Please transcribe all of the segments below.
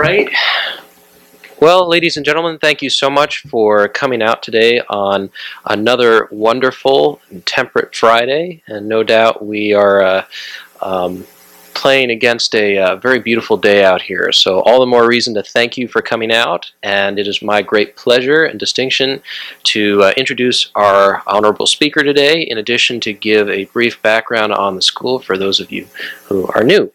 right. Well, ladies and gentlemen, thank you so much for coming out today on another wonderful temperate Friday. And no doubt we are uh, um, playing against a uh, very beautiful day out here. So, all the more reason to thank you for coming out. And it is my great pleasure and distinction to uh, introduce our honorable speaker today, in addition to give a brief background on the school for those of you who are new.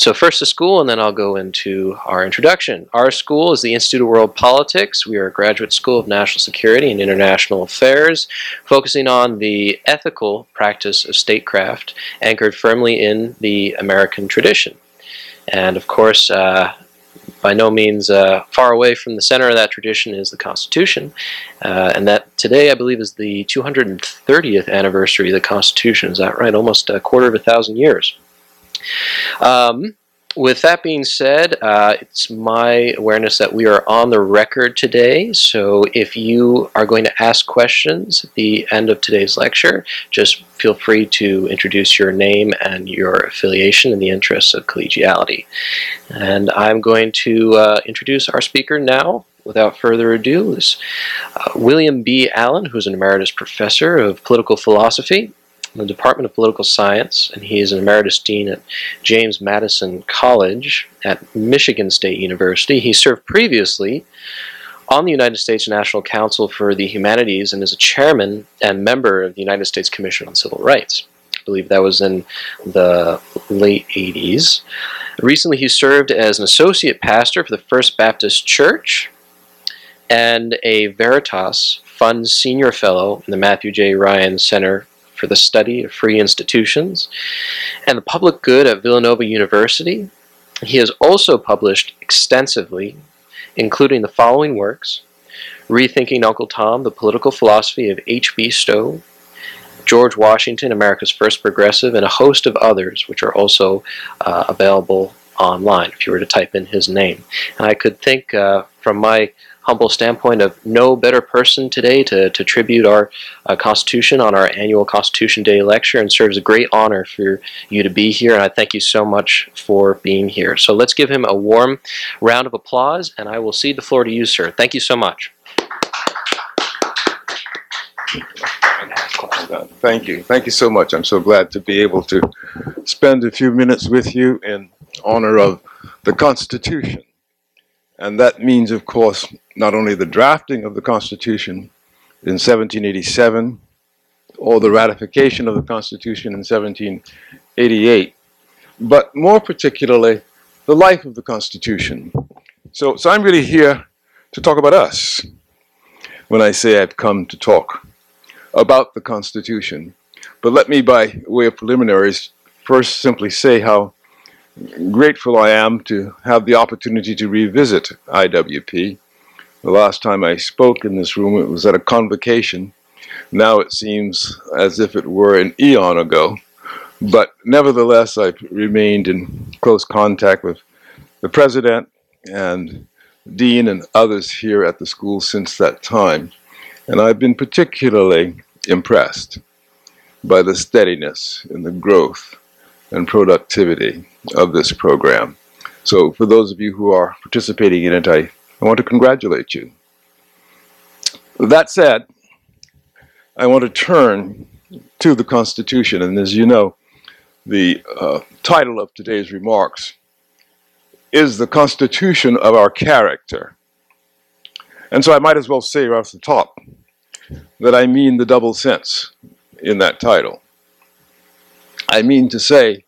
So first the school, and then I'll go into our introduction. Our school is the Institute of World Politics. We are a graduate school of national security and international affairs, focusing on the ethical practice of statecraft, anchored firmly in the American tradition. And of course, uh, by no means uh, far away from the center of that tradition is the Constitution, uh, and that today I believe is the 230th anniversary of the Constitution. Is that right? Almost a quarter of a thousand years. Um, with that being said, uh, it's my awareness that we are on the record today. So if you are going to ask questions at the end of today's lecture, just feel free to introduce your name and your affiliation in the interests of collegiality. And I'm going to uh, introduce our speaker now. Without further ado, is uh, William B. Allen, who's an emeritus professor of political philosophy in the Department of Political Science, and he is an emeritus dean at James Madison College at Michigan State University. He served previously on the United States National Council for the Humanities and is a chairman and member of the United States Commission on Civil Rights. I believe that was in the late 80s. Recently, he served as an associate pastor for the First Baptist Church and a Veritas Fund Senior Fellow in the Matthew J. Ryan Center for the Study of Free Institutions and the Public Good at Villanova University. He has also published extensively, including the following works Rethinking Uncle Tom, The Political Philosophy of H.B. Stowe, George Washington, America's First Progressive, and a host of others, which are also uh, available online if you were to type in his name. And I could think uh, from my humble standpoint of no better person today to, to tribute our uh, Constitution on our annual Constitution Day lecture and serves a great honor for you to be here. And I thank you so much for being here. So let's give him a warm round of applause, and I will cede the floor to you, sir. Thank you so much. Thank you. Thank you so much. I'm so glad to be able to spend a few minutes with you in honor of the Constitution. And that means, of course, not only the drafting of the Constitution in 1787 or the ratification of the Constitution in 1788, but more particularly the life of the Constitution. So, so I'm really here to talk about us when I say I've come to talk about the Constitution. But let me, by way of preliminaries, first simply say how grateful I am to have the opportunity to revisit IWP. The last time I spoke in this room, it was at a convocation. Now it seems as if it were an eon ago. But nevertheless, I've remained in close contact with the president and dean and others here at the school since that time. And I've been particularly impressed by the steadiness and the growth and productivity of this program. So for those of you who are participating in it, I, I want to congratulate you. That said, I want to turn to the Constitution, and as you know, the uh, title of today's remarks is the Constitution of our character. And so I might as well say right off the top that I mean the double sense in that title. I mean to say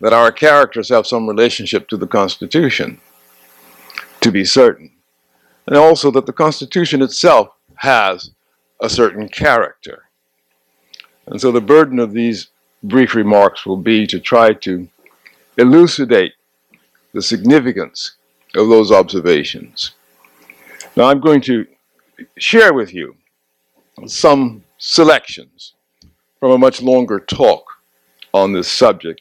that our characters have some relationship to the Constitution, to be certain. And also that the Constitution itself has a certain character. And so the burden of these brief remarks will be to try to elucidate the significance of those observations. Now I'm going to share with you some selections from a much longer talk on this subject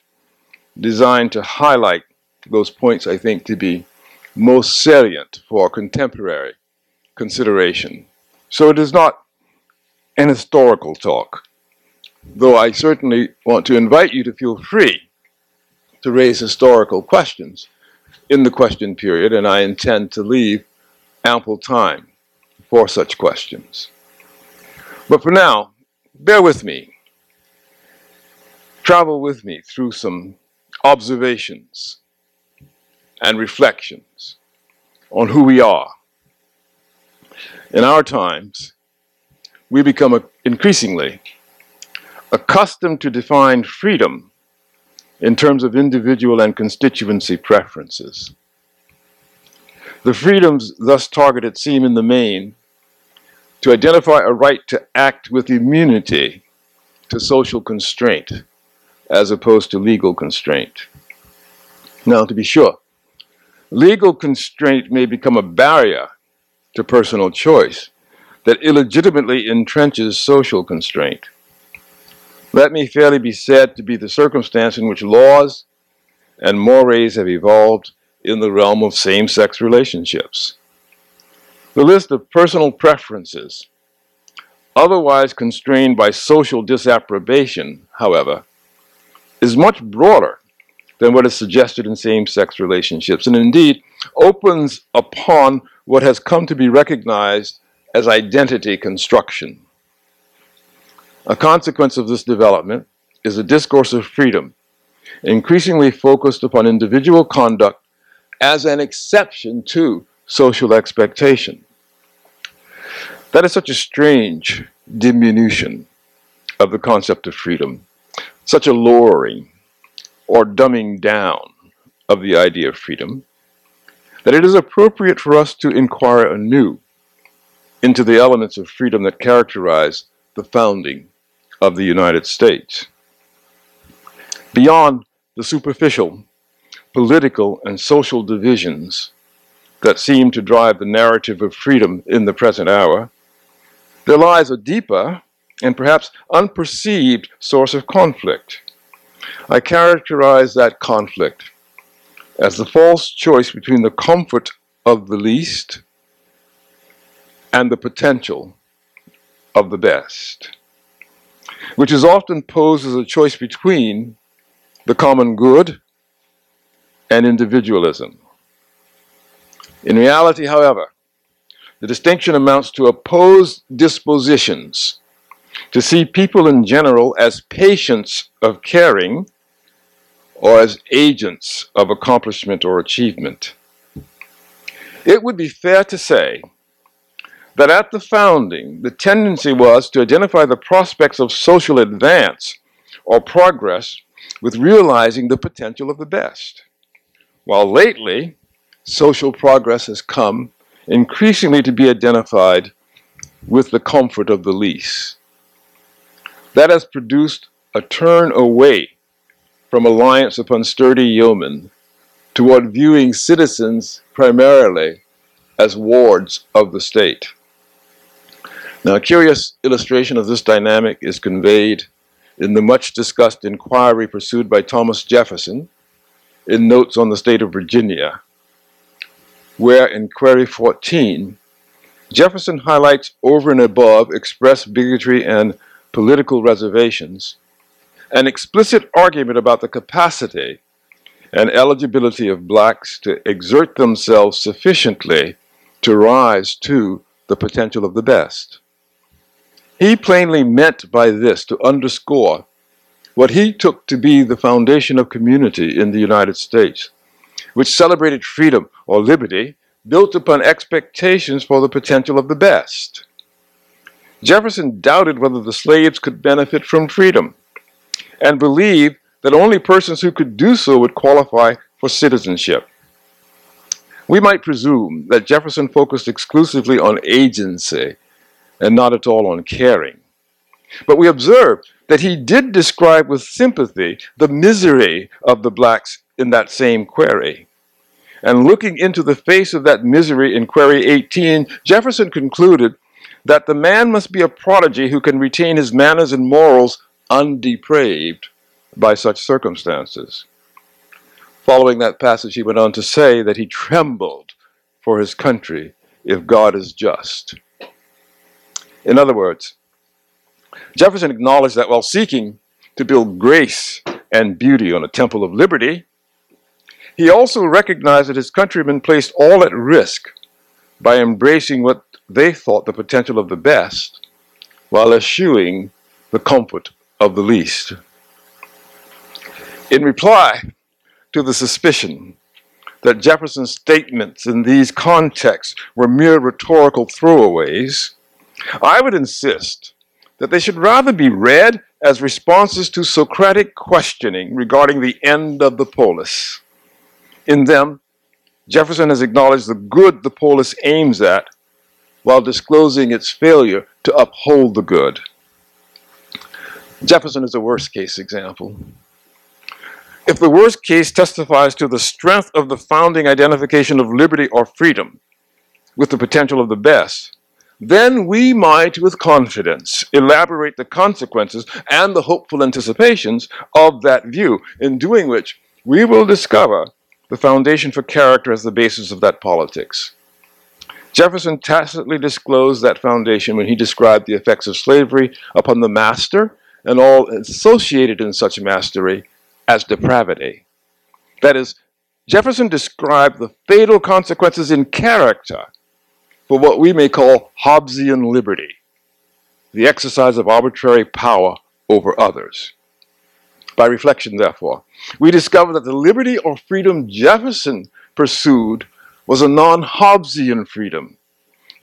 designed to highlight those points I think to be most salient for contemporary consideration. So it is not an historical talk, though I certainly want to invite you to feel free to raise historical questions in the question period, and I intend to leave ample time for such questions. But for now, bear with me. Travel with me through some observations and reflections on who we are. In our times, we become increasingly accustomed to define freedom in terms of individual and constituency preferences. The freedoms thus targeted seem in the main to identify a right to act with immunity to social constraint as opposed to legal constraint. Now, to be sure, legal constraint may become a barrier to personal choice that illegitimately entrenches social constraint. Let me fairly be said to be the circumstance in which laws and mores have evolved in the realm of same sex relationships. The list of personal preferences, otherwise constrained by social disapprobation, however, is much broader than what is suggested in same sex relationships, and indeed opens upon what has come to be recognized as identity construction. A consequence of this development is a discourse of freedom, increasingly focused upon individual conduct as an exception to social expectation. That is such a strange diminution of the concept of freedom, such a lowering or dumbing down of the idea of freedom, that it is appropriate for us to inquire anew into the elements of freedom that characterize the founding of the United States. Beyond the superficial political and social divisions that seem to drive the narrative of freedom in the present hour, there lies a deeper and perhaps unperceived source of conflict. I characterize that conflict as the false choice between the comfort of the least and the potential of the best which is often posed as a choice between the common good and individualism. In reality, however, the distinction amounts to opposed dispositions to see people in general as patients of caring or as agents of accomplishment or achievement. It would be fair to say that at the founding, the tendency was to identify the prospects of social advance or progress with realizing the potential of the best. While lately, social progress has come increasingly to be identified with the comfort of the least. That has produced a turn away from alliance upon sturdy yeomen toward viewing citizens primarily as wards of the state. Now, a curious illustration of this dynamic is conveyed in the much discussed inquiry pursued by Thomas Jefferson in Notes on the State of Virginia, where in Query 14, Jefferson highlights over and above expressed bigotry and political reservations an explicit argument about the capacity and eligibility of blacks to exert themselves sufficiently to rise to the potential of the best. He plainly meant by this to underscore what he took to be the foundation of community in the United States, which celebrated freedom or liberty built upon expectations for the potential of the best. Jefferson doubted whether the slaves could benefit from freedom and believed that only persons who could do so would qualify for citizenship. We might presume that Jefferson focused exclusively on agency and not at all on caring. But we observe that he did describe with sympathy the misery of the blacks in that same query. And looking into the face of that misery in query 18, Jefferson concluded that the man must be a prodigy who can retain his manners and morals undepraved by such circumstances. Following that passage, he went on to say that he trembled for his country if God is just. In other words, Jefferson acknowledged that while seeking to build grace and beauty on a temple of liberty, He also recognized that his countrymen placed all at risk by embracing what they thought the potential of the best while eschewing the comfort of the least. In reply to the suspicion that Jefferson's statements in these contexts were mere rhetorical throwaways, I would insist that they should rather be read as responses to Socratic questioning regarding the end of the polis. In them, Jefferson has acknowledged the good the polis aims at while disclosing its failure to uphold the good. Jefferson is a worst case example. If the worst case testifies to the strength of the founding identification of liberty or freedom with the potential of the best, then we might, with confidence, elaborate the consequences and the hopeful anticipations of that view, in doing which we will discover the foundation for character as the basis of that politics. Jefferson tacitly disclosed that foundation when he described the effects of slavery upon the master and all associated in such mastery as depravity. That is, Jefferson described the fatal consequences in character for what we may call Hobbesian liberty, the exercise of arbitrary power over others. By reflection, therefore, we discover that the liberty or freedom Jefferson pursued was a non Hobbesian freedom,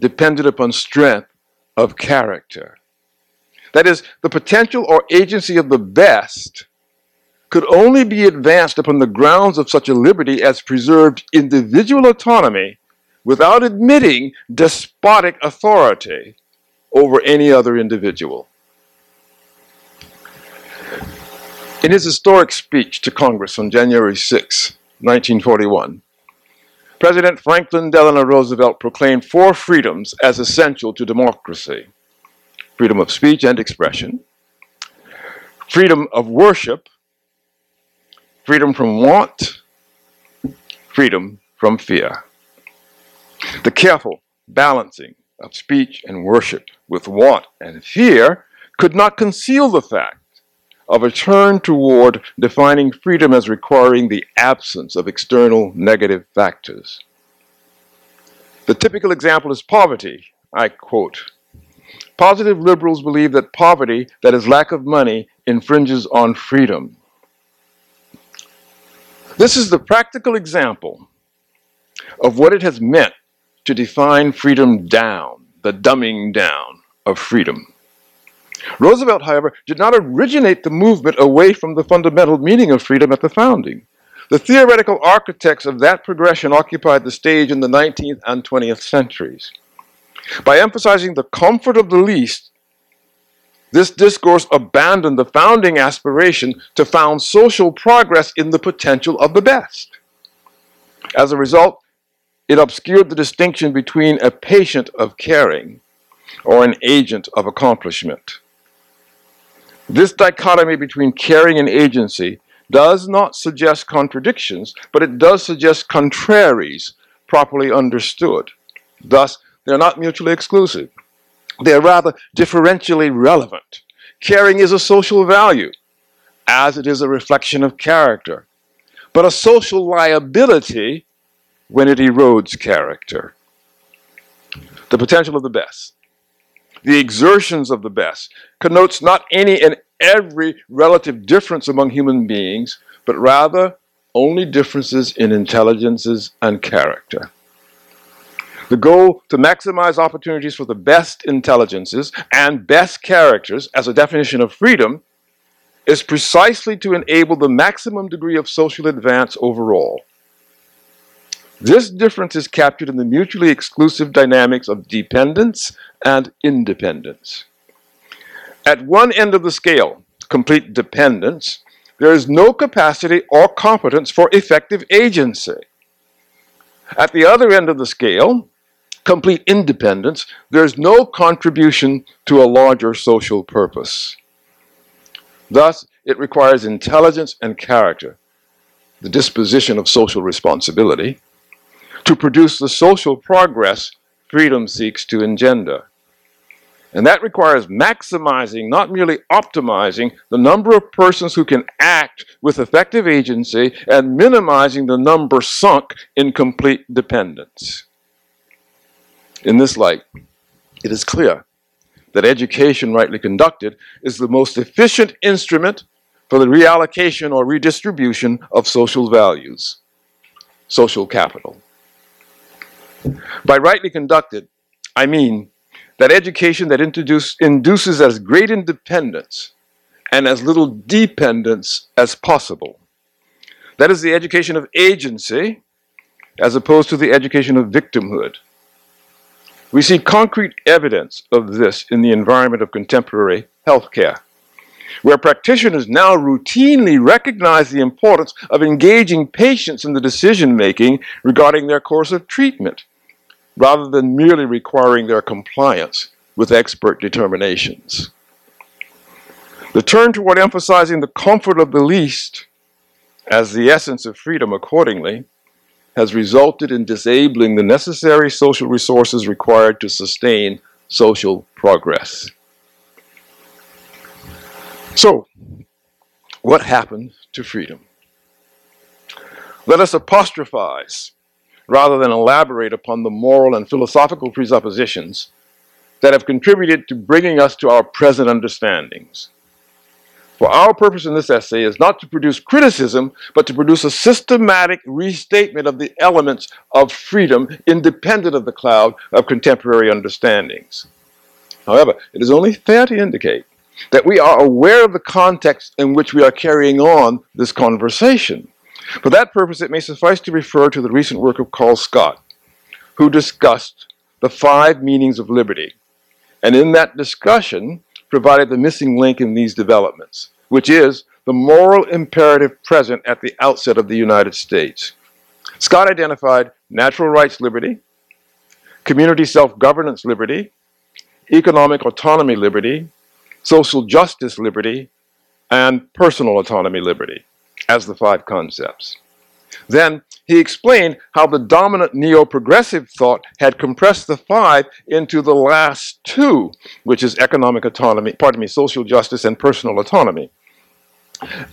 dependent upon strength of character. That is, the potential or agency of the best could only be advanced upon the grounds of such a liberty as preserved individual autonomy without admitting despotic authority over any other individual. In his historic speech to Congress on January 6, 1941, President Franklin Delano Roosevelt proclaimed four freedoms as essential to democracy. Freedom of speech and expression, freedom of worship, freedom from want, freedom from fear. The careful balancing of speech and worship with want and fear could not conceal the fact of a turn toward defining freedom as requiring the absence of external negative factors. The typical example is poverty. I quote Positive liberals believe that poverty, that is, lack of money, infringes on freedom. This is the practical example of what it has meant to define freedom down, the dumbing down of freedom. Roosevelt, however, did not originate the movement away from the fundamental meaning of freedom at the founding. The theoretical architects of that progression occupied the stage in the 19th and 20th centuries. By emphasizing the comfort of the least, this discourse abandoned the founding aspiration to found social progress in the potential of the best. As a result, it obscured the distinction between a patient of caring or an agent of accomplishment. This dichotomy between caring and agency does not suggest contradictions, but it does suggest contraries properly understood. Thus, they're not mutually exclusive. They're rather differentially relevant. Caring is a social value, as it is a reflection of character, but a social liability when it erodes character. The potential of the best, the exertions of the best, connotes not any and every relative difference among human beings, but rather only differences in intelligences and character. The goal to maximize opportunities for the best intelligences and best characters as a definition of freedom is precisely to enable the maximum degree of social advance overall. This difference is captured in the mutually exclusive dynamics of dependence and independence. At one end of the scale, complete dependence, there is no capacity or competence for effective agency. At the other end of the scale, complete independence, there's no contribution to a larger social purpose. Thus, it requires intelligence and character, the disposition of social responsibility, to produce the social progress freedom seeks to engender. And that requires maximizing, not merely optimizing, the number of persons who can act with effective agency and minimizing the number sunk in complete dependence. In this light, it is clear that education, rightly conducted, is the most efficient instrument for the reallocation or redistribution of social values, social capital. By rightly conducted, I mean that education that introduce, induces as great independence and as little dependence as possible. That is the education of agency as opposed to the education of victimhood. We see concrete evidence of this in the environment of contemporary healthcare, where practitioners now routinely recognize the importance of engaging patients in the decision making regarding their course of treatment rather than merely requiring their compliance with expert determinations. The turn toward emphasizing the comfort of the least as the essence of freedom, accordingly, has resulted in disabling the necessary social resources required to sustain social progress. So, what happened to freedom? Let us apostrophize rather than elaborate upon the moral and philosophical presuppositions that have contributed to bringing us to our present understandings. For our purpose in this essay is not to produce criticism, but to produce a systematic restatement of the elements of freedom independent of the cloud of contemporary understandings. However, it is only fair to indicate that we are aware of the context in which we are carrying on this conversation. For that purpose, it may suffice to refer to the recent work of Carl Scott, who discussed the five meanings of liberty, and in that discussion provided the missing link in these developments, which is the moral imperative present at the outset of the United States. Scott identified natural rights liberty, community self governance liberty, economic autonomy liberty, social justice liberty, and personal autonomy liberty as the five concepts. Then he explained how the dominant neo progressive thought had compressed the five into the last two, which is economic autonomy, pardon me, social justice and personal autonomy,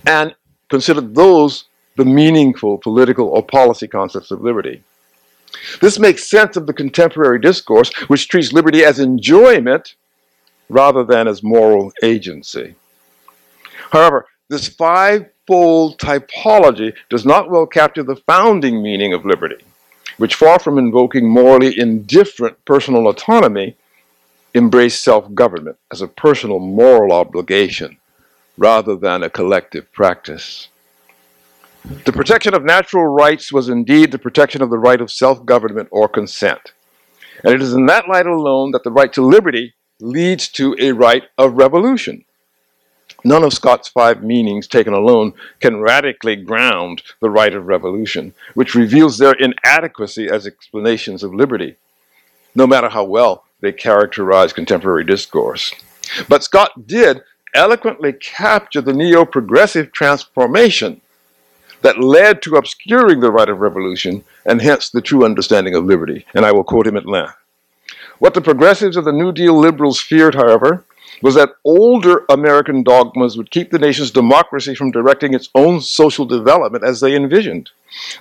and considered those the meaningful political or policy concepts of liberty. This makes sense of the contemporary discourse, which treats liberty as enjoyment rather than as moral agency. However, this five fold typology does not well capture the founding meaning of liberty, which, far from invoking morally indifferent personal autonomy, embraced self government as a personal moral obligation rather than a collective practice. The protection of natural rights was indeed the protection of the right of self government or consent. And it is in that light alone that the right to liberty leads to a right of revolution. None of Scott's five meanings taken alone can radically ground the right of revolution, which reveals their inadequacy as explanations of liberty, no matter how well they characterize contemporary discourse. But Scott did eloquently capture the neo progressive transformation that led to obscuring the right of revolution and hence the true understanding of liberty. And I will quote him at length. What the progressives of the New Deal liberals feared, however, was that older American dogmas would keep the nation's democracy from directing its own social development as they envisioned.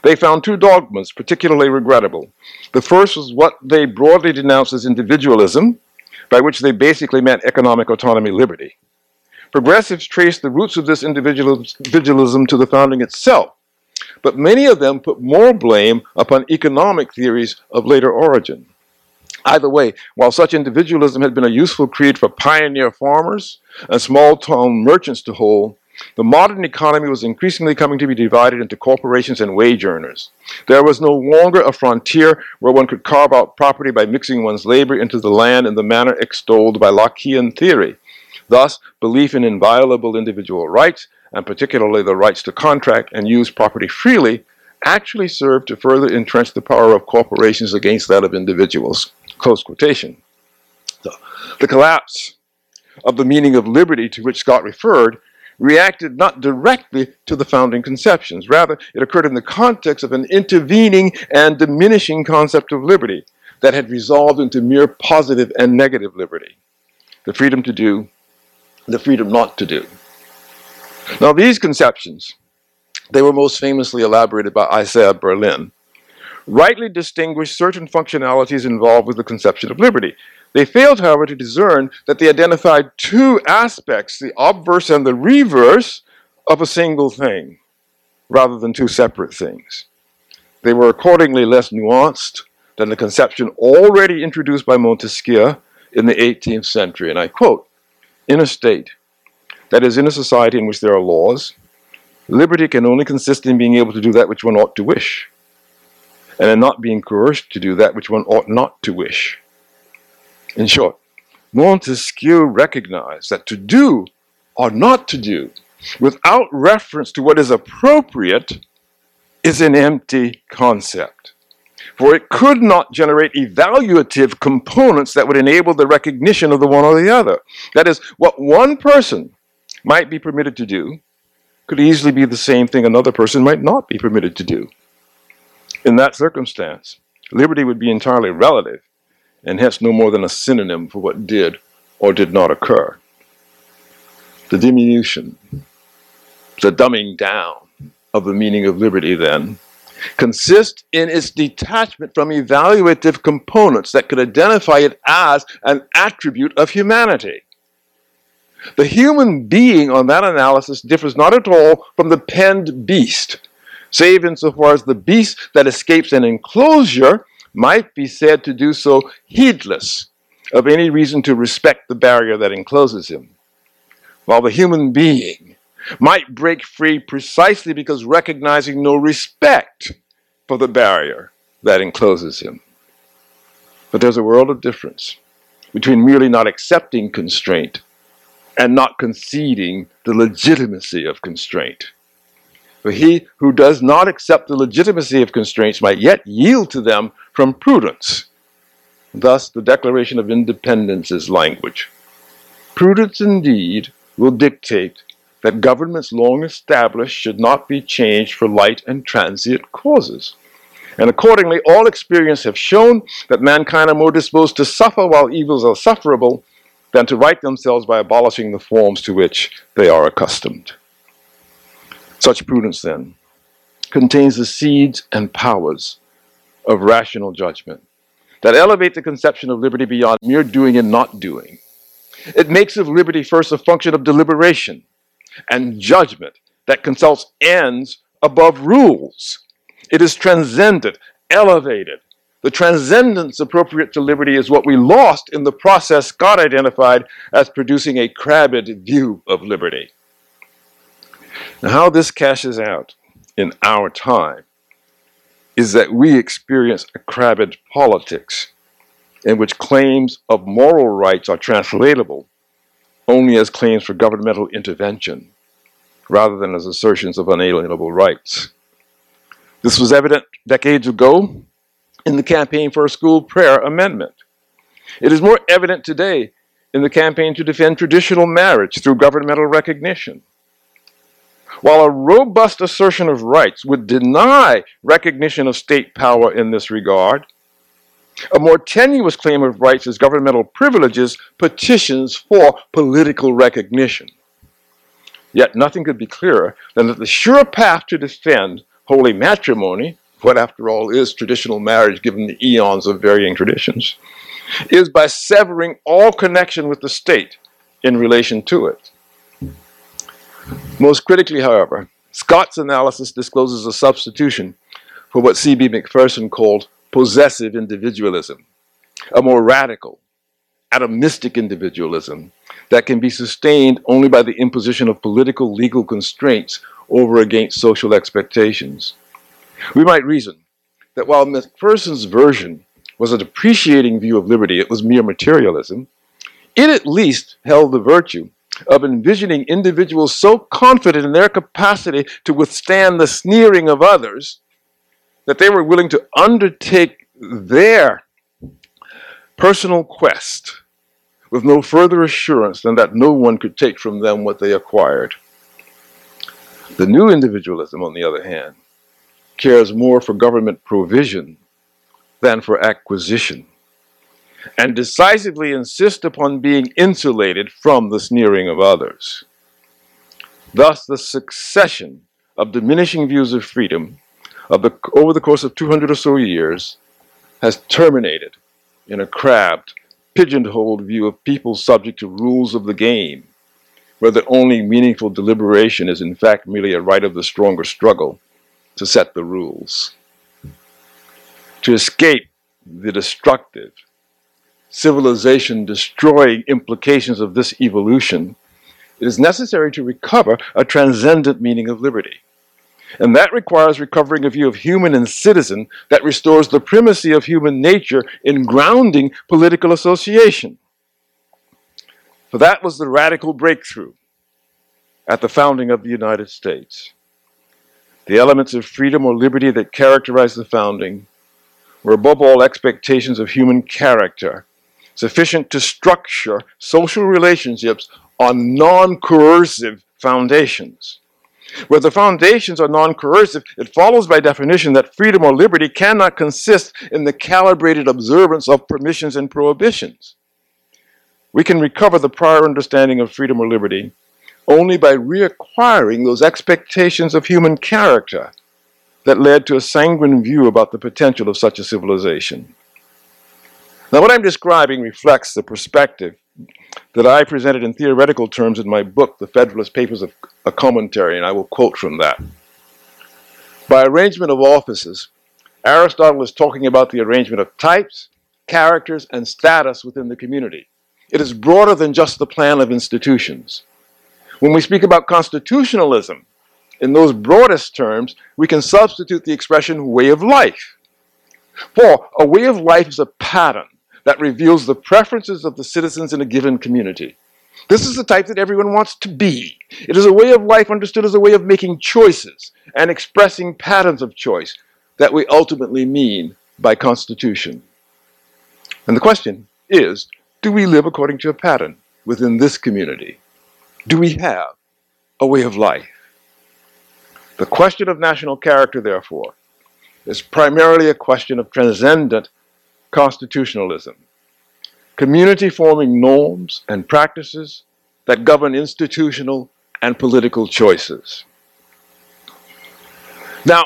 They found two dogmas particularly regrettable. The first was what they broadly denounced as individualism, by which they basically meant economic autonomy liberty. Progressives traced the roots of this individualism to the founding itself, but many of them put more blame upon economic theories of later origin. Either way, while such individualism had been a useful creed for pioneer farmers and small town merchants to hold, the modern economy was increasingly coming to be divided into corporations and wage earners. There was no longer a frontier where one could carve out property by mixing one's labor into the land in the manner extolled by Lockean theory. Thus, belief in inviolable individual rights, and particularly the rights to contract and use property freely, actually served to further entrench the power of corporations against that of individuals. Close quotation. So, the collapse of the meaning of liberty to which Scott referred reacted not directly to the founding conceptions. Rather, it occurred in the context of an intervening and diminishing concept of liberty that had resolved into mere positive and negative liberty. the freedom to do, the freedom not to do. Now, these conceptions, they were most famously elaborated by Isaiah Berlin, rightly distinguish certain functionalities involved with the conception of liberty. They failed, however, to discern that they identified two aspects, the obverse and the reverse, of a single thing, rather than two separate things. They were accordingly less nuanced than the conception already introduced by Montesquieu in the 18th century. And I quote In a state, that is, in a society in which there are laws, liberty can only consist in being able to do that which one ought to wish, and in not being coerced to do that which one ought not to wish. In short, Montesquieu recognized that to do or not to do, without reference to what is appropriate, is an empty concept. For it could not generate evaluative components that would enable the recognition of the one or the other. That is, what one person might be permitted to do could easily be the same thing another person might not be permitted to do. In that circumstance, liberty would be entirely relative and hence no more than a synonym for what did or did not occur. The diminution, the dumbing down of the meaning of liberty, then, consists in its detachment from evaluative components that could identify it as an attribute of humanity. The human being on that analysis differs not at all from the penned beast, save insofar as the beast that escapes an enclosure might be said to do so heedless of any reason to respect the barrier that encloses him, while the human being might break free precisely because recognizing no respect for the barrier that encloses him. But there's a world of difference between merely not accepting constraint and not conceding the legitimacy of constraint. For he who does not accept the legitimacy of constraints might yet yield to them from prudence. Thus, the Declaration of Independence is language. Prudence indeed will dictate that governments long established should not be changed for light and transient causes. And accordingly, all experience have shown that mankind are more disposed to suffer while evils are sufferable than to right themselves by abolishing the forms to which they are accustomed. Such prudence, then, contains the seeds and powers of rational judgment that elevate the conception of liberty beyond mere doing and not doing. It makes of liberty first a function of deliberation and judgment that consults ends above rules. It is transcendent, elevated. The transcendence appropriate to liberty is what we lost in the process Scott identified as producing a crabbed view of liberty. Now, how this cashes out in our time is that we experience a crabbed politics in which claims of moral rights are translatable only as claims for governmental intervention rather than as assertions of unalienable rights. This was evident decades ago in the campaign for a school prayer amendment. It is more evident today in the campaign to defend traditional marriage through governmental recognition. While a robust assertion of rights would deny recognition of state power in this regard, a more tenuous claim of rights as governmental privileges petitions for political recognition. Yet nothing could be clearer than that the sure path to defend holy matrimony, what after all is traditional marriage given the eons of varying traditions, is by severing all connection with the state in relation to it. Most critically, however, Scott's analysis discloses a substitution for what C.B. Macpherson called possessive individualism, a more radical, atomistic individualism that can be sustained only by the imposition of political legal constraints over against social expectations. We might reason that while Macpherson's version was a depreciating view of liberty, it was mere materialism, it at least held the virtue of envisioning individuals so confident in their capacity to withstand the sneering of others that they were willing to undertake their personal quest with no further assurance than that no one could take from them what they acquired. The new individualism, on the other hand, cares more for government provision than for acquisition. And decisively insist upon being insulated from the sneering of others. Thus, the succession of diminishing views of freedom of the, over the course of 200 or so years has terminated in a crabbed, pigeonholed view of people subject to rules of the game, where the only meaningful deliberation is in fact merely a right of the stronger struggle to set the rules. To escape the destructive, civilization destroying implications of this evolution, it is necessary to recover a transcendent meaning of liberty. And that requires recovering a view of human and citizen that restores the primacy of human nature in grounding political association. For that was the radical breakthrough at the founding of the United States. The elements of freedom or liberty that characterized the founding were above all expectations of human character, sufficient to structure social relationships on non coercive foundations. Where the foundations are non coercive, it follows by definition that freedom or liberty cannot consist in the calibrated observance of permissions and prohibitions. We can recover the prior understanding of freedom or liberty only by reacquiring those expectations of human character that led to a sanguine view about the potential of such a civilization. Now, what I'm describing reflects the perspective that I presented in theoretical terms in my book, The Federalist Papers of a Commentary, and I will quote from that. By arrangement of offices, Aristotle is talking about the arrangement of types, characters, and status within the community. It is broader than just the plan of institutions. When we speak about constitutionalism, in those broadest terms, we can substitute the expression way of life. For a way of life is a pattern that reveals the preferences of the citizens in a given community. This is the type that everyone wants to be. It is a way of life understood as a way of making choices and expressing patterns of choice that we ultimately mean by constitution. And the question is do we live according to a pattern within this community? Do we have a way of life? The question of national character, therefore, is primarily a question of transcendent constitutionalism, community forming norms and practices that govern institutional and political choices. Now,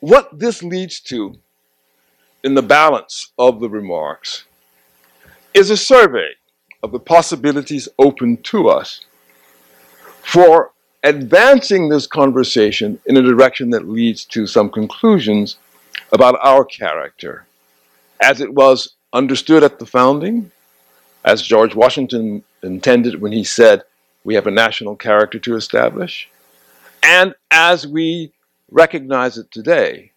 what this leads to in the balance of the remarks is a survey of the possibilities open to us for advancing this conversation in a direction that leads to some conclusions about our character as it was understood at the founding, as George Washington intended when he said, We have a national character to establish, and as we recognize it today,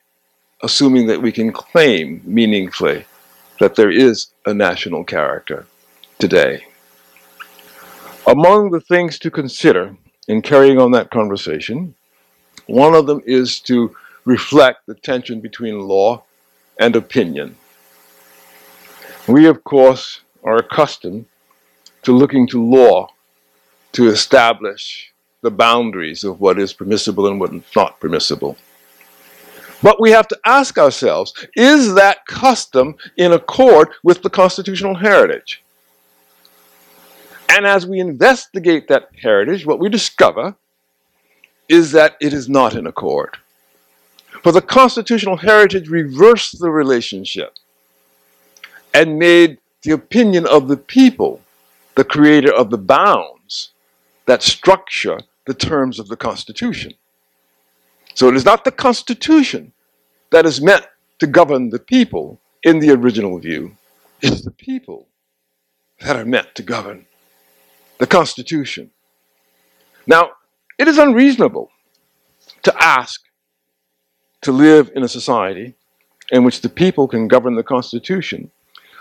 assuming that we can claim meaningfully that there is a national character today. Among the things to consider in carrying on that conversation, one of them is to reflect the tension between law and opinion. We, of course, are accustomed to looking to law to establish the boundaries of what is permissible and what is not permissible. But we have to ask ourselves is that custom in accord with the constitutional heritage? And as we investigate that heritage, what we discover is that it is not in accord. For the constitutional heritage reversed the relationship and made the opinion of the people the creator of the bounds that structure the terms of the Constitution. So it is not the Constitution that is meant to govern the people in the original view, it's the people that are meant to govern the Constitution. Now, it is unreasonable to ask to live in a society in which the people can govern the Constitution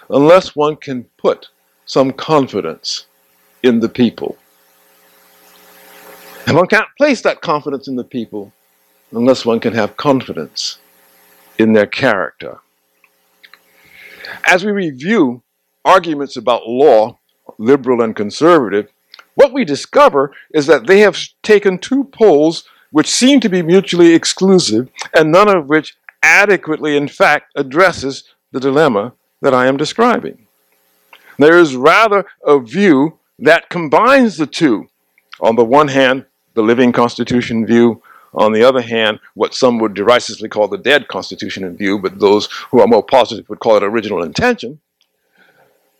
unless one can put some confidence in the people. And one can't place that confidence in the people unless one can have confidence in their character. As we review arguments about law liberal and conservative, what we discover is that they have taken two poles which seem to be mutually exclusive and none of which adequately, in fact, addresses the dilemma that I am describing. There is rather a view that combines the two. On the one hand, the living Constitution view, on the other hand, what some would derisively call the dead Constitution view, but those who are more positive would call it original intention,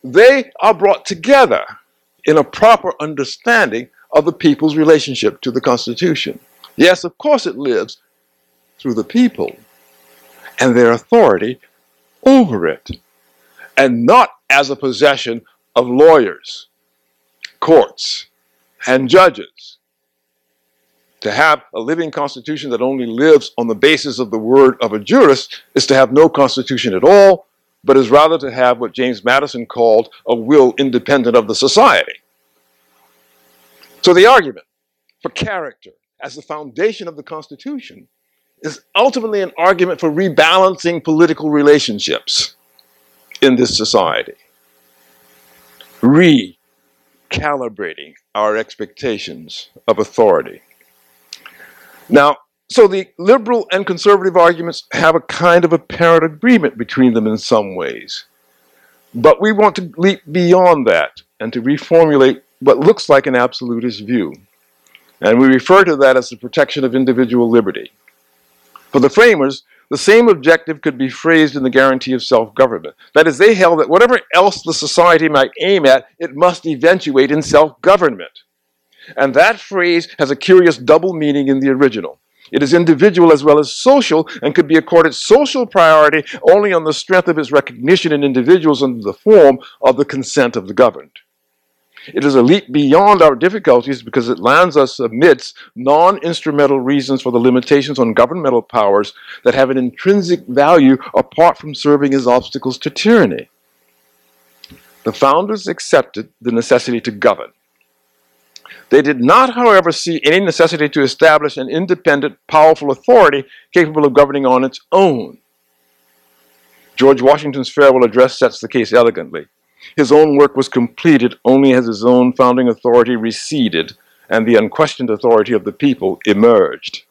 they are brought together in a proper understanding of the people's relationship to the Constitution. Yes, of course, it lives through the people and their authority over it, and not as a possession of lawyers, courts, and judges to have a living constitution that only lives on the basis of the word of a jurist is to have no constitution at all, but is rather to have what James Madison called a will independent of the society. So the argument for character as the foundation of the Constitution is ultimately an argument for rebalancing political relationships in this society, recalibrating our expectations of authority. Now, so the liberal and conservative arguments have a kind of apparent agreement between them in some ways. But we want to leap beyond that and to reformulate what looks like an absolutist view. And we refer to that as the protection of individual liberty. For the framers, the same objective could be phrased in the guarantee of self government. That is, they held that whatever else the society might aim at, it must eventuate in self government. And that phrase has a curious double meaning in the original. It is individual as well as social and could be accorded social priority only on the strength of its recognition in individuals under the form of the consent of the governed. It is a leap beyond our difficulties because it lands us amidst non instrumental reasons for the limitations on governmental powers that have an intrinsic value apart from serving as obstacles to tyranny. The founders accepted the necessity to govern. They did not, however, see any necessity to establish an independent, powerful authority capable of governing on its own. George Washington's farewell address sets the case elegantly. His own work was completed only as his own founding authority receded and the unquestioned authority of the people emerged.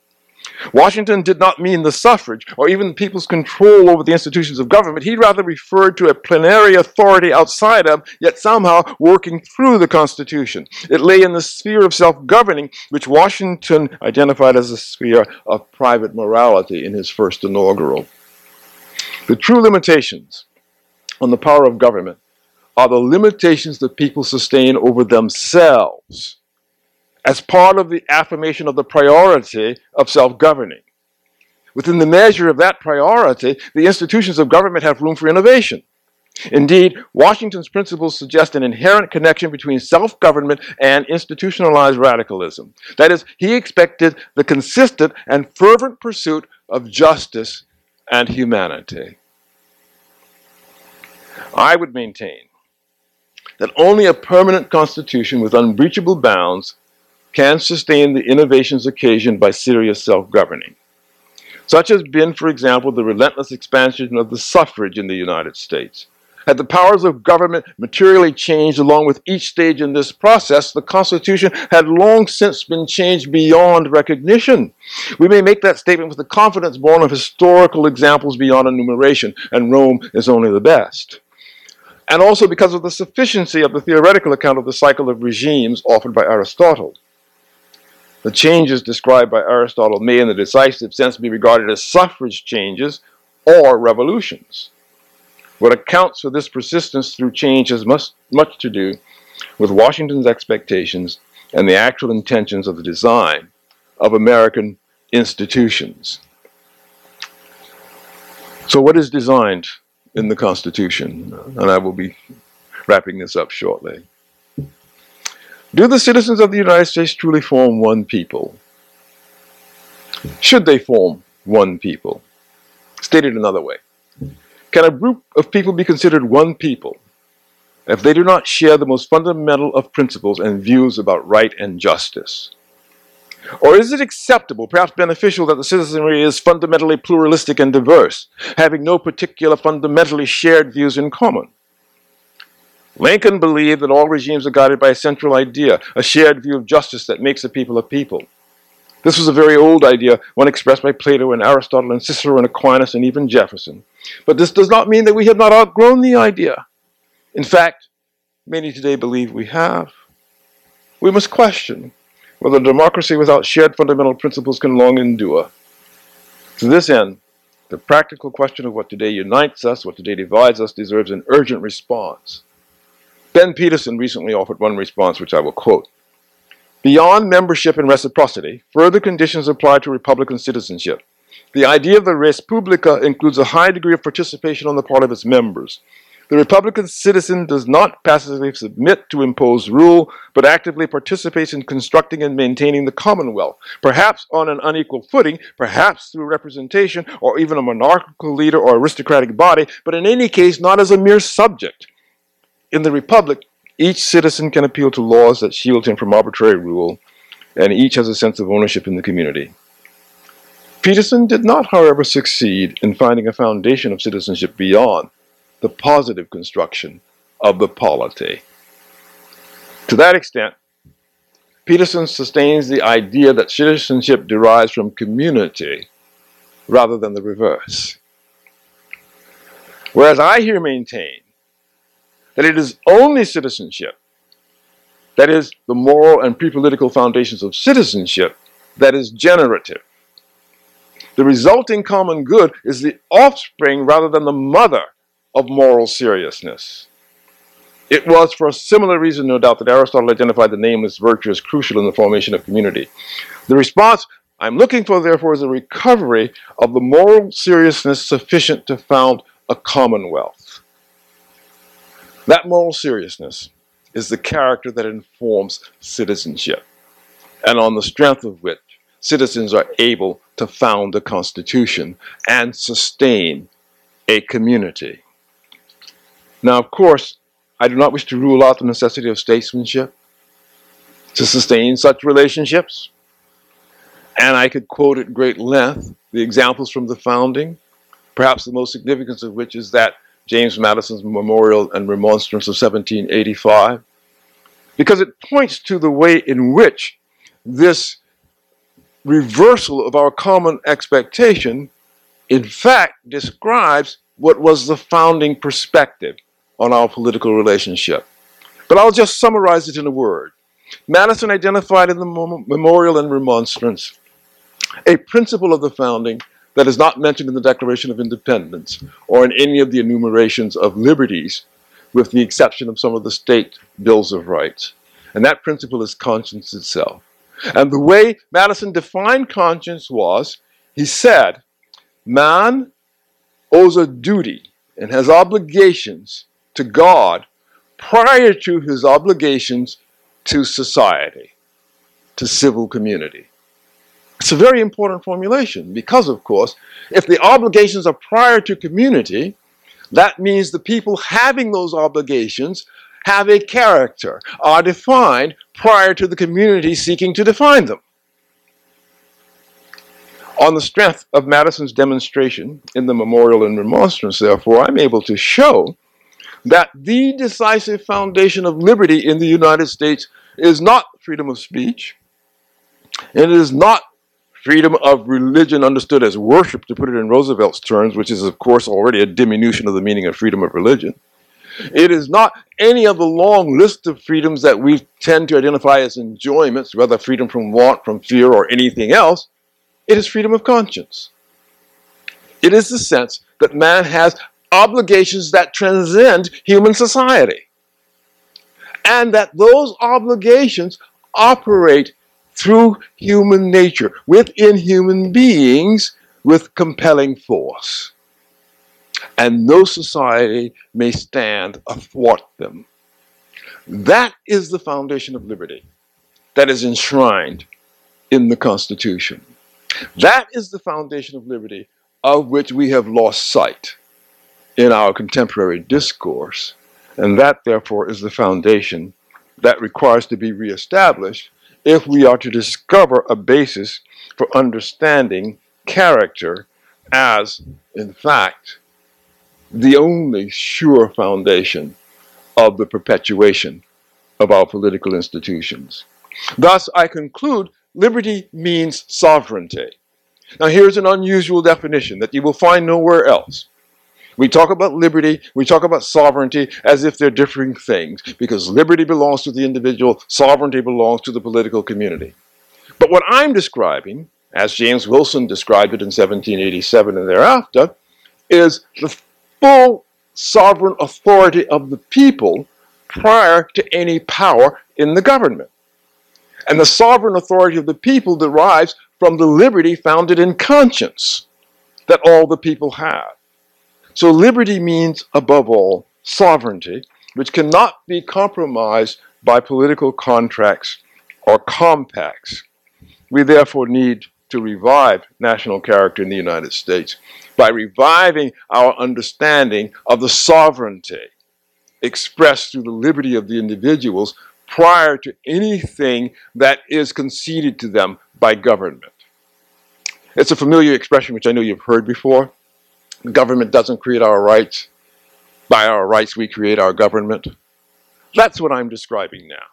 Washington did not mean the suffrage or even the people's control over the institutions of government. He rather referred to a plenary authority outside of, yet somehow working through the Constitution. It lay in the sphere of self governing, which Washington identified as a sphere of private morality in his first inaugural. The true limitations on the power of government are the limitations that people sustain over themselves as part of the affirmation of the priority of self governing. Within the measure of that priority, the institutions of government have room for innovation. Indeed, Washington's principles suggest an inherent connection between self government and institutionalized radicalism. That is, he expected the consistent and fervent pursuit of justice and humanity. I would maintain that only a permanent constitution with unbreachable bounds can sustain the innovations occasioned by serious self governing. Such has been, for example, the relentless expansion of the suffrage in the United States. Had the powers of government materially changed along with each stage in this process, the Constitution had long since been changed beyond recognition. We may make that statement with the confidence born of historical examples beyond enumeration, and Rome is only the best and also because of the sufficiency of the theoretical account of the cycle of regimes offered by Aristotle. The changes described by Aristotle may, in the decisive sense, be regarded as suffrage changes or revolutions. What accounts for this persistence through change has much, much to do with Washington's expectations and the actual intentions of the design of American institutions. So, what is designed in the Constitution, and I will be wrapping this up shortly. Do the citizens of the United States truly form one people? Should they form one people? Stated another way, can a group of people be considered one people if they do not share the most fundamental of principles and views about right and justice? Or is it acceptable, perhaps beneficial, that the citizenry is fundamentally pluralistic and diverse, having no particular fundamentally shared views in common? Lincoln believed that all regimes are guided by a central idea, a shared view of justice that makes a people a people. This was a very old idea, one expressed by Plato and Aristotle and Cicero and Aquinas and even Jefferson. But this does not mean that we have not outgrown the idea. In fact, many today believe we have. We must question whether democracy without shared fundamental principles can long endure. To this end, the practical question of what today unites us, what today divides us, deserves an urgent response. Ben Peterson recently offered one response, which I will quote. Beyond membership and reciprocity, further conditions apply to Republican citizenship. The idea of the res publica includes a high degree of participation on the part of its members. The Republican citizen does not passively submit to imposed rule, but actively participates in constructing and maintaining the Commonwealth, perhaps on an unequal footing, perhaps through representation, or even a monarchical leader or aristocratic body, but in any case not as a mere subject. In the Republic, each citizen can appeal to laws that shield him from arbitrary rule, and each has a sense of ownership in the community. Peterson did not, however, succeed in finding a foundation of citizenship beyond the positive construction of the polity. To that extent, Peterson sustains the idea that citizenship derives from community rather than the reverse. Whereas I here maintain that it is only citizenship, that is, the moral and pre political foundations of citizenship, that is generative. The resulting common good is the offspring rather than the mother of moral seriousness. It was for a similar reason, no doubt, that Aristotle identified the nameless virtue as crucial in the formation of community. The response I'm looking for, therefore, is a recovery of the moral seriousness sufficient to found a commonwealth. That moral seriousness is the character that informs citizenship, and on the strength of which citizens are able to found a constitution and sustain a community. Now, of course, I do not wish to rule out the necessity of statesmanship to sustain such relationships. And I could quote at great length the examples from the founding, perhaps the most significant of which is that James Madison's Memorial and Remonstrance of 1785, because it points to the way in which this reversal of our common expectation, in fact, describes what was the founding perspective on our political relationship. But I'll just summarize it in a word. Madison identified in the Memorial and Remonstrance a principle of the founding that is not mentioned in the Declaration of Independence or in any of the enumerations of liberties, with the exception of some of the state bills of rights. And that principle is conscience itself. And the way Madison defined conscience was he said, man owes a duty and has obligations to God prior to his obligations to society, to civil community. It's a very important formulation because, of course, if the obligations are prior to community, that means the people having those obligations have a character, are defined prior to the community seeking to define them. On the strength of Madison's demonstration in the Memorial and Remonstrance, therefore, I'm able to show that the decisive foundation of liberty in the United States is not freedom of speech, and it is not freedom of religion understood as worship, to put it in Roosevelt's terms, which is, of course, already a diminution of the meaning of freedom of religion. It is not any of the long list of freedoms that we tend to identify as enjoyments, whether freedom from want, from fear, or anything else. It is freedom of conscience. It is the sense that man has obligations that transcend human society. And that those obligations operate through human nature, within human beings, with compelling force. And no society may stand athwart them. That is the foundation of liberty that is enshrined in the Constitution. That is the foundation of liberty of which we have lost sight in our contemporary discourse. And that, therefore, is the foundation that requires to be reestablished if we are to discover a basis for understanding character as, in fact, the only sure foundation of the perpetuation of our political institutions. Thus, I conclude liberty means sovereignty. Now, here's an unusual definition that you will find nowhere else. We talk about liberty, we talk about sovereignty as if they're differing things, because liberty belongs to the individual, sovereignty belongs to the political community. But what I'm describing, as James Wilson described it in 1787 and thereafter, is the full sovereign authority of the people prior to any power in the government. And the sovereign authority of the people derives from the liberty founded in conscience that all the people have. So liberty means, above all, sovereignty, which cannot be compromised by political contracts or compacts. We therefore need to revive national character in the United States by reviving our understanding of the sovereignty expressed through the liberty of the individuals prior to anything that is conceded to them by government. It's a familiar expression which I know you've heard before. Government doesn't create our rights. By our rights, we create our government. That's what I'm describing now.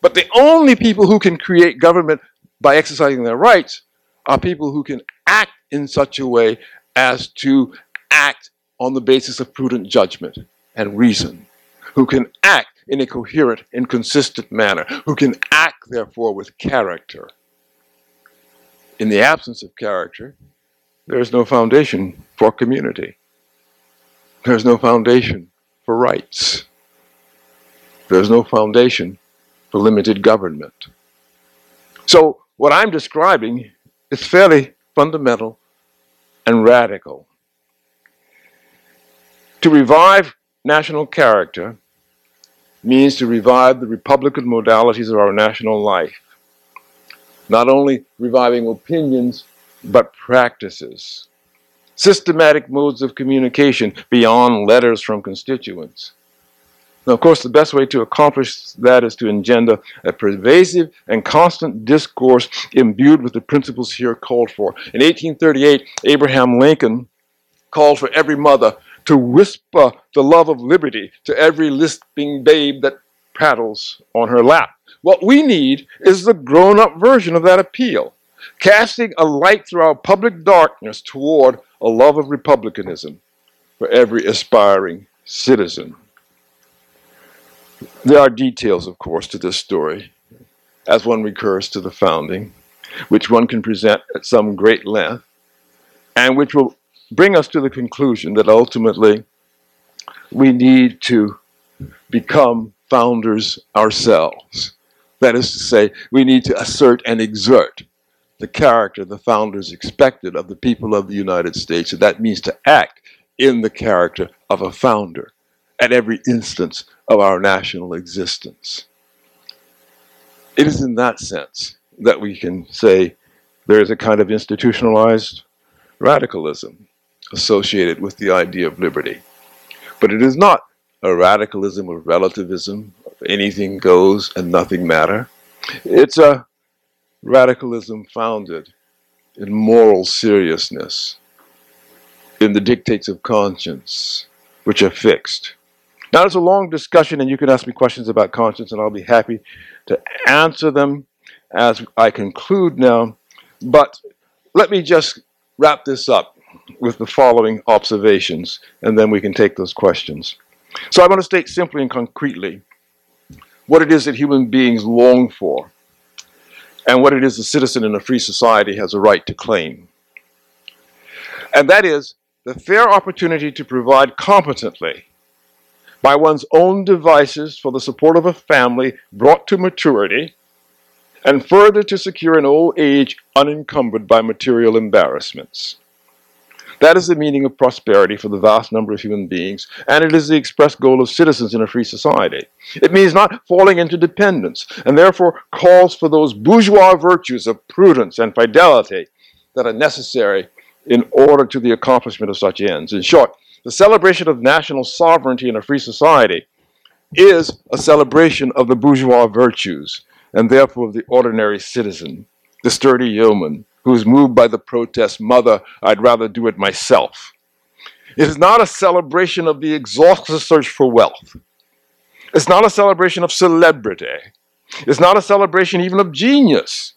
But the only people who can create government by exercising their rights are people who can act in such a way as to act on the basis of prudent judgment and reason, who can act in a coherent and consistent manner, who can act, therefore, with character. In the absence of character, there is no foundation for community. There's no foundation for rights. There's no foundation for limited government. So, what I'm describing is fairly fundamental and radical. To revive national character means to revive the republican modalities of our national life, not only reviving opinions, but practices, systematic modes of communication beyond letters from constituents. Now, of course, the best way to accomplish that is to engender a pervasive and constant discourse imbued with the principles here called for. In 1838, Abraham Lincoln called for every mother to whisper the love of liberty to every lisping babe that prattles on her lap. What we need is the grown up version of that appeal casting a light through our public darkness toward a love of republicanism for every aspiring citizen. There are details, of course, to this story, as one recurs to the founding, which one can present at some great length, and which will bring us to the conclusion that ultimately we need to become founders ourselves. That is to say, we need to assert and exert the character the founders expected of the people of the United States, and that means to act in the character of a founder at every instance of our national existence. It is in that sense that we can say there is a kind of institutionalized radicalism associated with the idea of liberty. But it is not a radicalism of relativism, of anything goes and nothing matter. It's a radicalism founded in moral seriousness, in the dictates of conscience, which are fixed. Now, it's a long discussion, and you can ask me questions about conscience, and I'll be happy to answer them as I conclude now. But let me just wrap this up with the following observations, and then we can take those questions. So, I want to state simply and concretely what it is that human beings long for and what it is a citizen in a free society has a right to claim. And that is the fair opportunity to provide competently by one's own devices for the support of a family brought to maturity, and further to secure an old age unencumbered by material embarrassments. That is the meaning of prosperity for the vast number of human beings, and it is the express goal of citizens in a free society. It means not falling into dependence, and therefore calls for those bourgeois virtues of prudence and fidelity that are necessary in order to the accomplishment of such ends. In short, the celebration of national sovereignty in a free society is a celebration of the bourgeois virtues, and therefore of the ordinary citizen, the sturdy yeoman, who is moved by the protest, Mother, I'd rather do it myself. It is not a celebration of the exhaustive search for wealth. It's not a celebration of celebrity. It's not a celebration even of genius.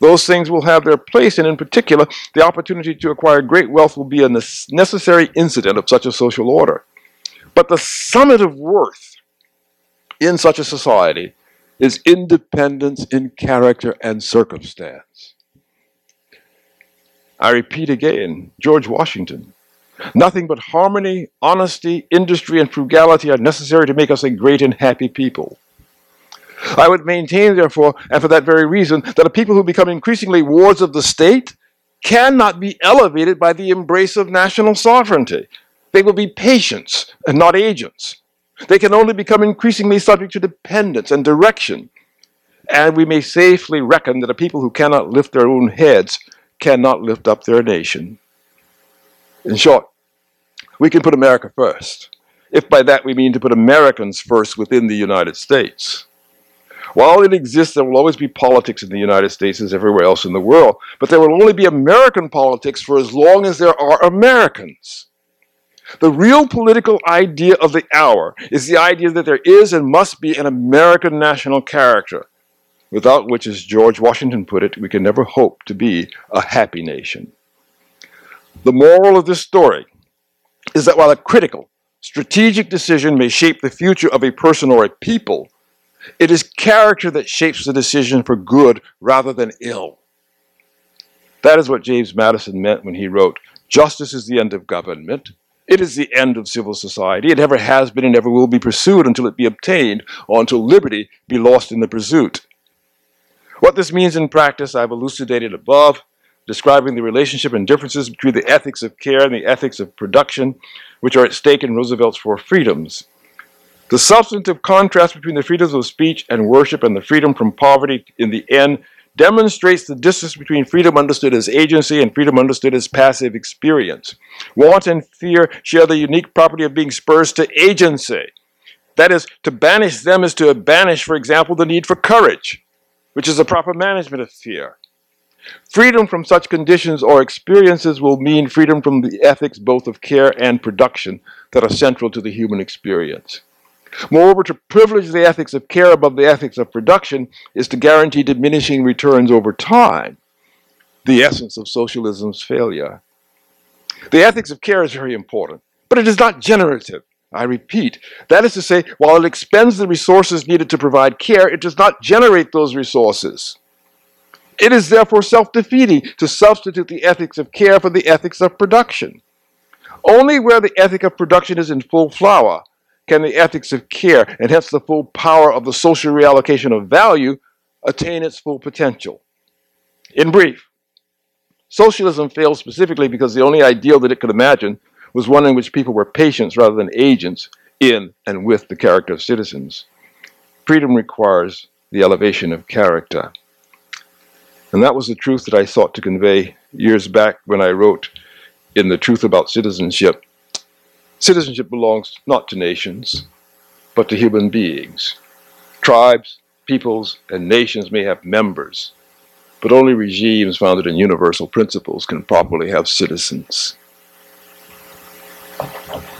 Those things will have their place, and in particular, the opportunity to acquire great wealth will be a necessary incident of such a social order. But the summit of worth in such a society is independence in character and circumstance. I repeat again George Washington. Nothing but harmony, honesty, industry, and frugality are necessary to make us a great and happy people. I would maintain, therefore, and for that very reason, that a people who become increasingly wards of the state cannot be elevated by the embrace of national sovereignty. They will be patients and not agents. They can only become increasingly subject to dependence and direction. And we may safely reckon that a people who cannot lift their own heads cannot lift up their nation. In short, we can put America first, if by that we mean to put Americans first within the United States. While it exists, there will always be politics in the United States as everywhere else in the world, but there will only be American politics for as long as there are Americans. The real political idea of the hour is the idea that there is and must be an American national character, without which, as George Washington put it, we can never hope to be a happy nation. The moral of this story is that while a critical, strategic decision may shape the future of a person or a people, it is character that shapes the decision for good rather than ill. That is what James Madison meant when he wrote, Justice is the end of government. It is the end of civil society. It ever has been and ever will be pursued until it be obtained, or until liberty be lost in the pursuit. What this means in practice, I've elucidated above, describing the relationship and differences between the ethics of care and the ethics of production, which are at stake in Roosevelt's four freedoms. The substantive contrast between the freedoms of speech and worship and the freedom from poverty in the end demonstrates the distance between freedom understood as agency and freedom understood as passive experience. Want and fear share the unique property of being spurs to agency. That is, to banish them is to banish, for example, the need for courage, which is a proper management of fear. Freedom from such conditions or experiences will mean freedom from the ethics both of care and production that are central to the human experience. Moreover, to privilege the ethics of care above the ethics of production is to guarantee diminishing returns over time, the essence of socialism's failure. The ethics of care is very important, but it is not generative. I repeat, that is to say, while it expends the resources needed to provide care, it does not generate those resources. It is therefore self defeating to substitute the ethics of care for the ethics of production. Only where the ethic of production is in full flower can the ethics of care, and hence the full power of the social reallocation of value, attain its full potential. In brief, socialism fails specifically because the only ideal that it could imagine was one in which people were patients rather than agents in and with the character of citizens. Freedom requires the elevation of character. And that was the truth that I sought to convey years back when I wrote in The Truth About Citizenship Citizenship belongs not to nations, but to human beings. Tribes, peoples, and nations may have members, but only regimes founded in universal principles can properly have citizens. Thank you.